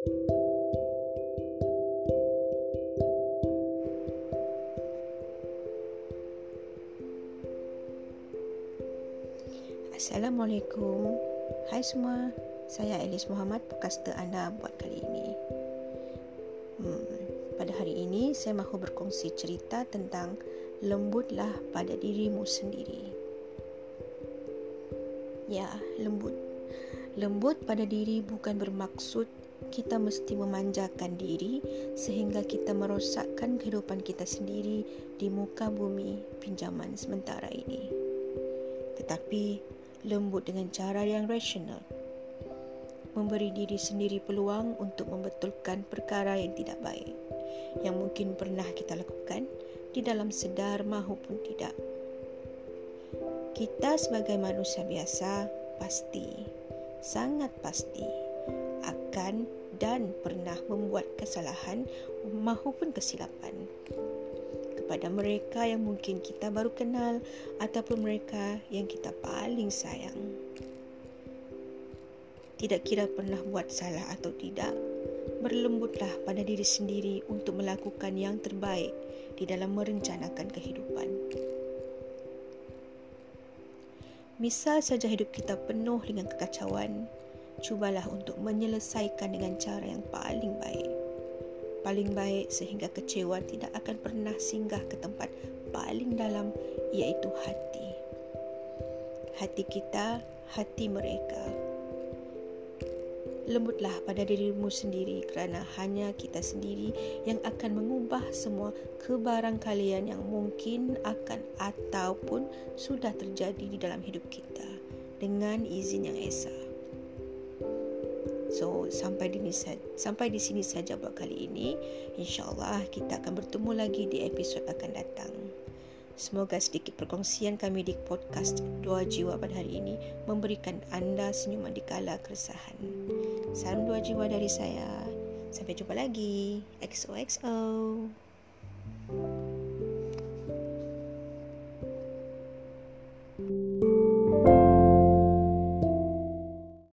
Assalamualaikum. Hai semua. Saya Alice Muhammad Podcaster anda buat kali ini. Hmm, Pada hari ini Saya mahu berkongsi cerita tentang Lembutlah pada dirimu sendiri. Ya, lembut Lembut pada diri bukan bermaksud kita mesti memanjakan diri sehingga kita merosakkan kehidupan kita sendiri di muka bumi pinjaman sementara ini. Tetapi lembut dengan cara yang rasional. Memberi diri sendiri peluang untuk membetulkan perkara yang tidak baik yang mungkin pernah kita lakukan di dalam sedar maupun tidak. Kita sebagai manusia biasa pasti, sangat pasti akan dan pernah membuat kesalahan maupun kesilapan kepada mereka yang mungkin kita baru kenal ataupun mereka yang kita paling sayang. Tidak kira pernah buat salah atau tidak, berlembutlah pada diri sendiri untuk melakukan yang terbaik di dalam merencanakan kehidupan. Misal saja hidup kita penuh dengan kekacauan, cubalah untuk menyelesaikan dengan cara yang paling baik paling baik sehingga kecewa tidak akan pernah singgah ke tempat paling dalam iaitu hati. Hati kita, hati mereka. Lembutlah pada dirimu sendiri kerana hanya kita sendiri yang akan mengubah semua kebarangkalian yang mungkin akan ataupun sudah terjadi di dalam hidup kita dengan izin yang esa. So sampai di sini sampai di sini saja buat kali ini. Insyaallah kita akan bertemu lagi di episod akan datang. Semoga sedikit perkongsian kami di podcast Dua Jiwa pada hari ini memberikan anda senyuman di kala keresahan salam dua jiwa dari saya. Sampai jumpa lagi. XOXO.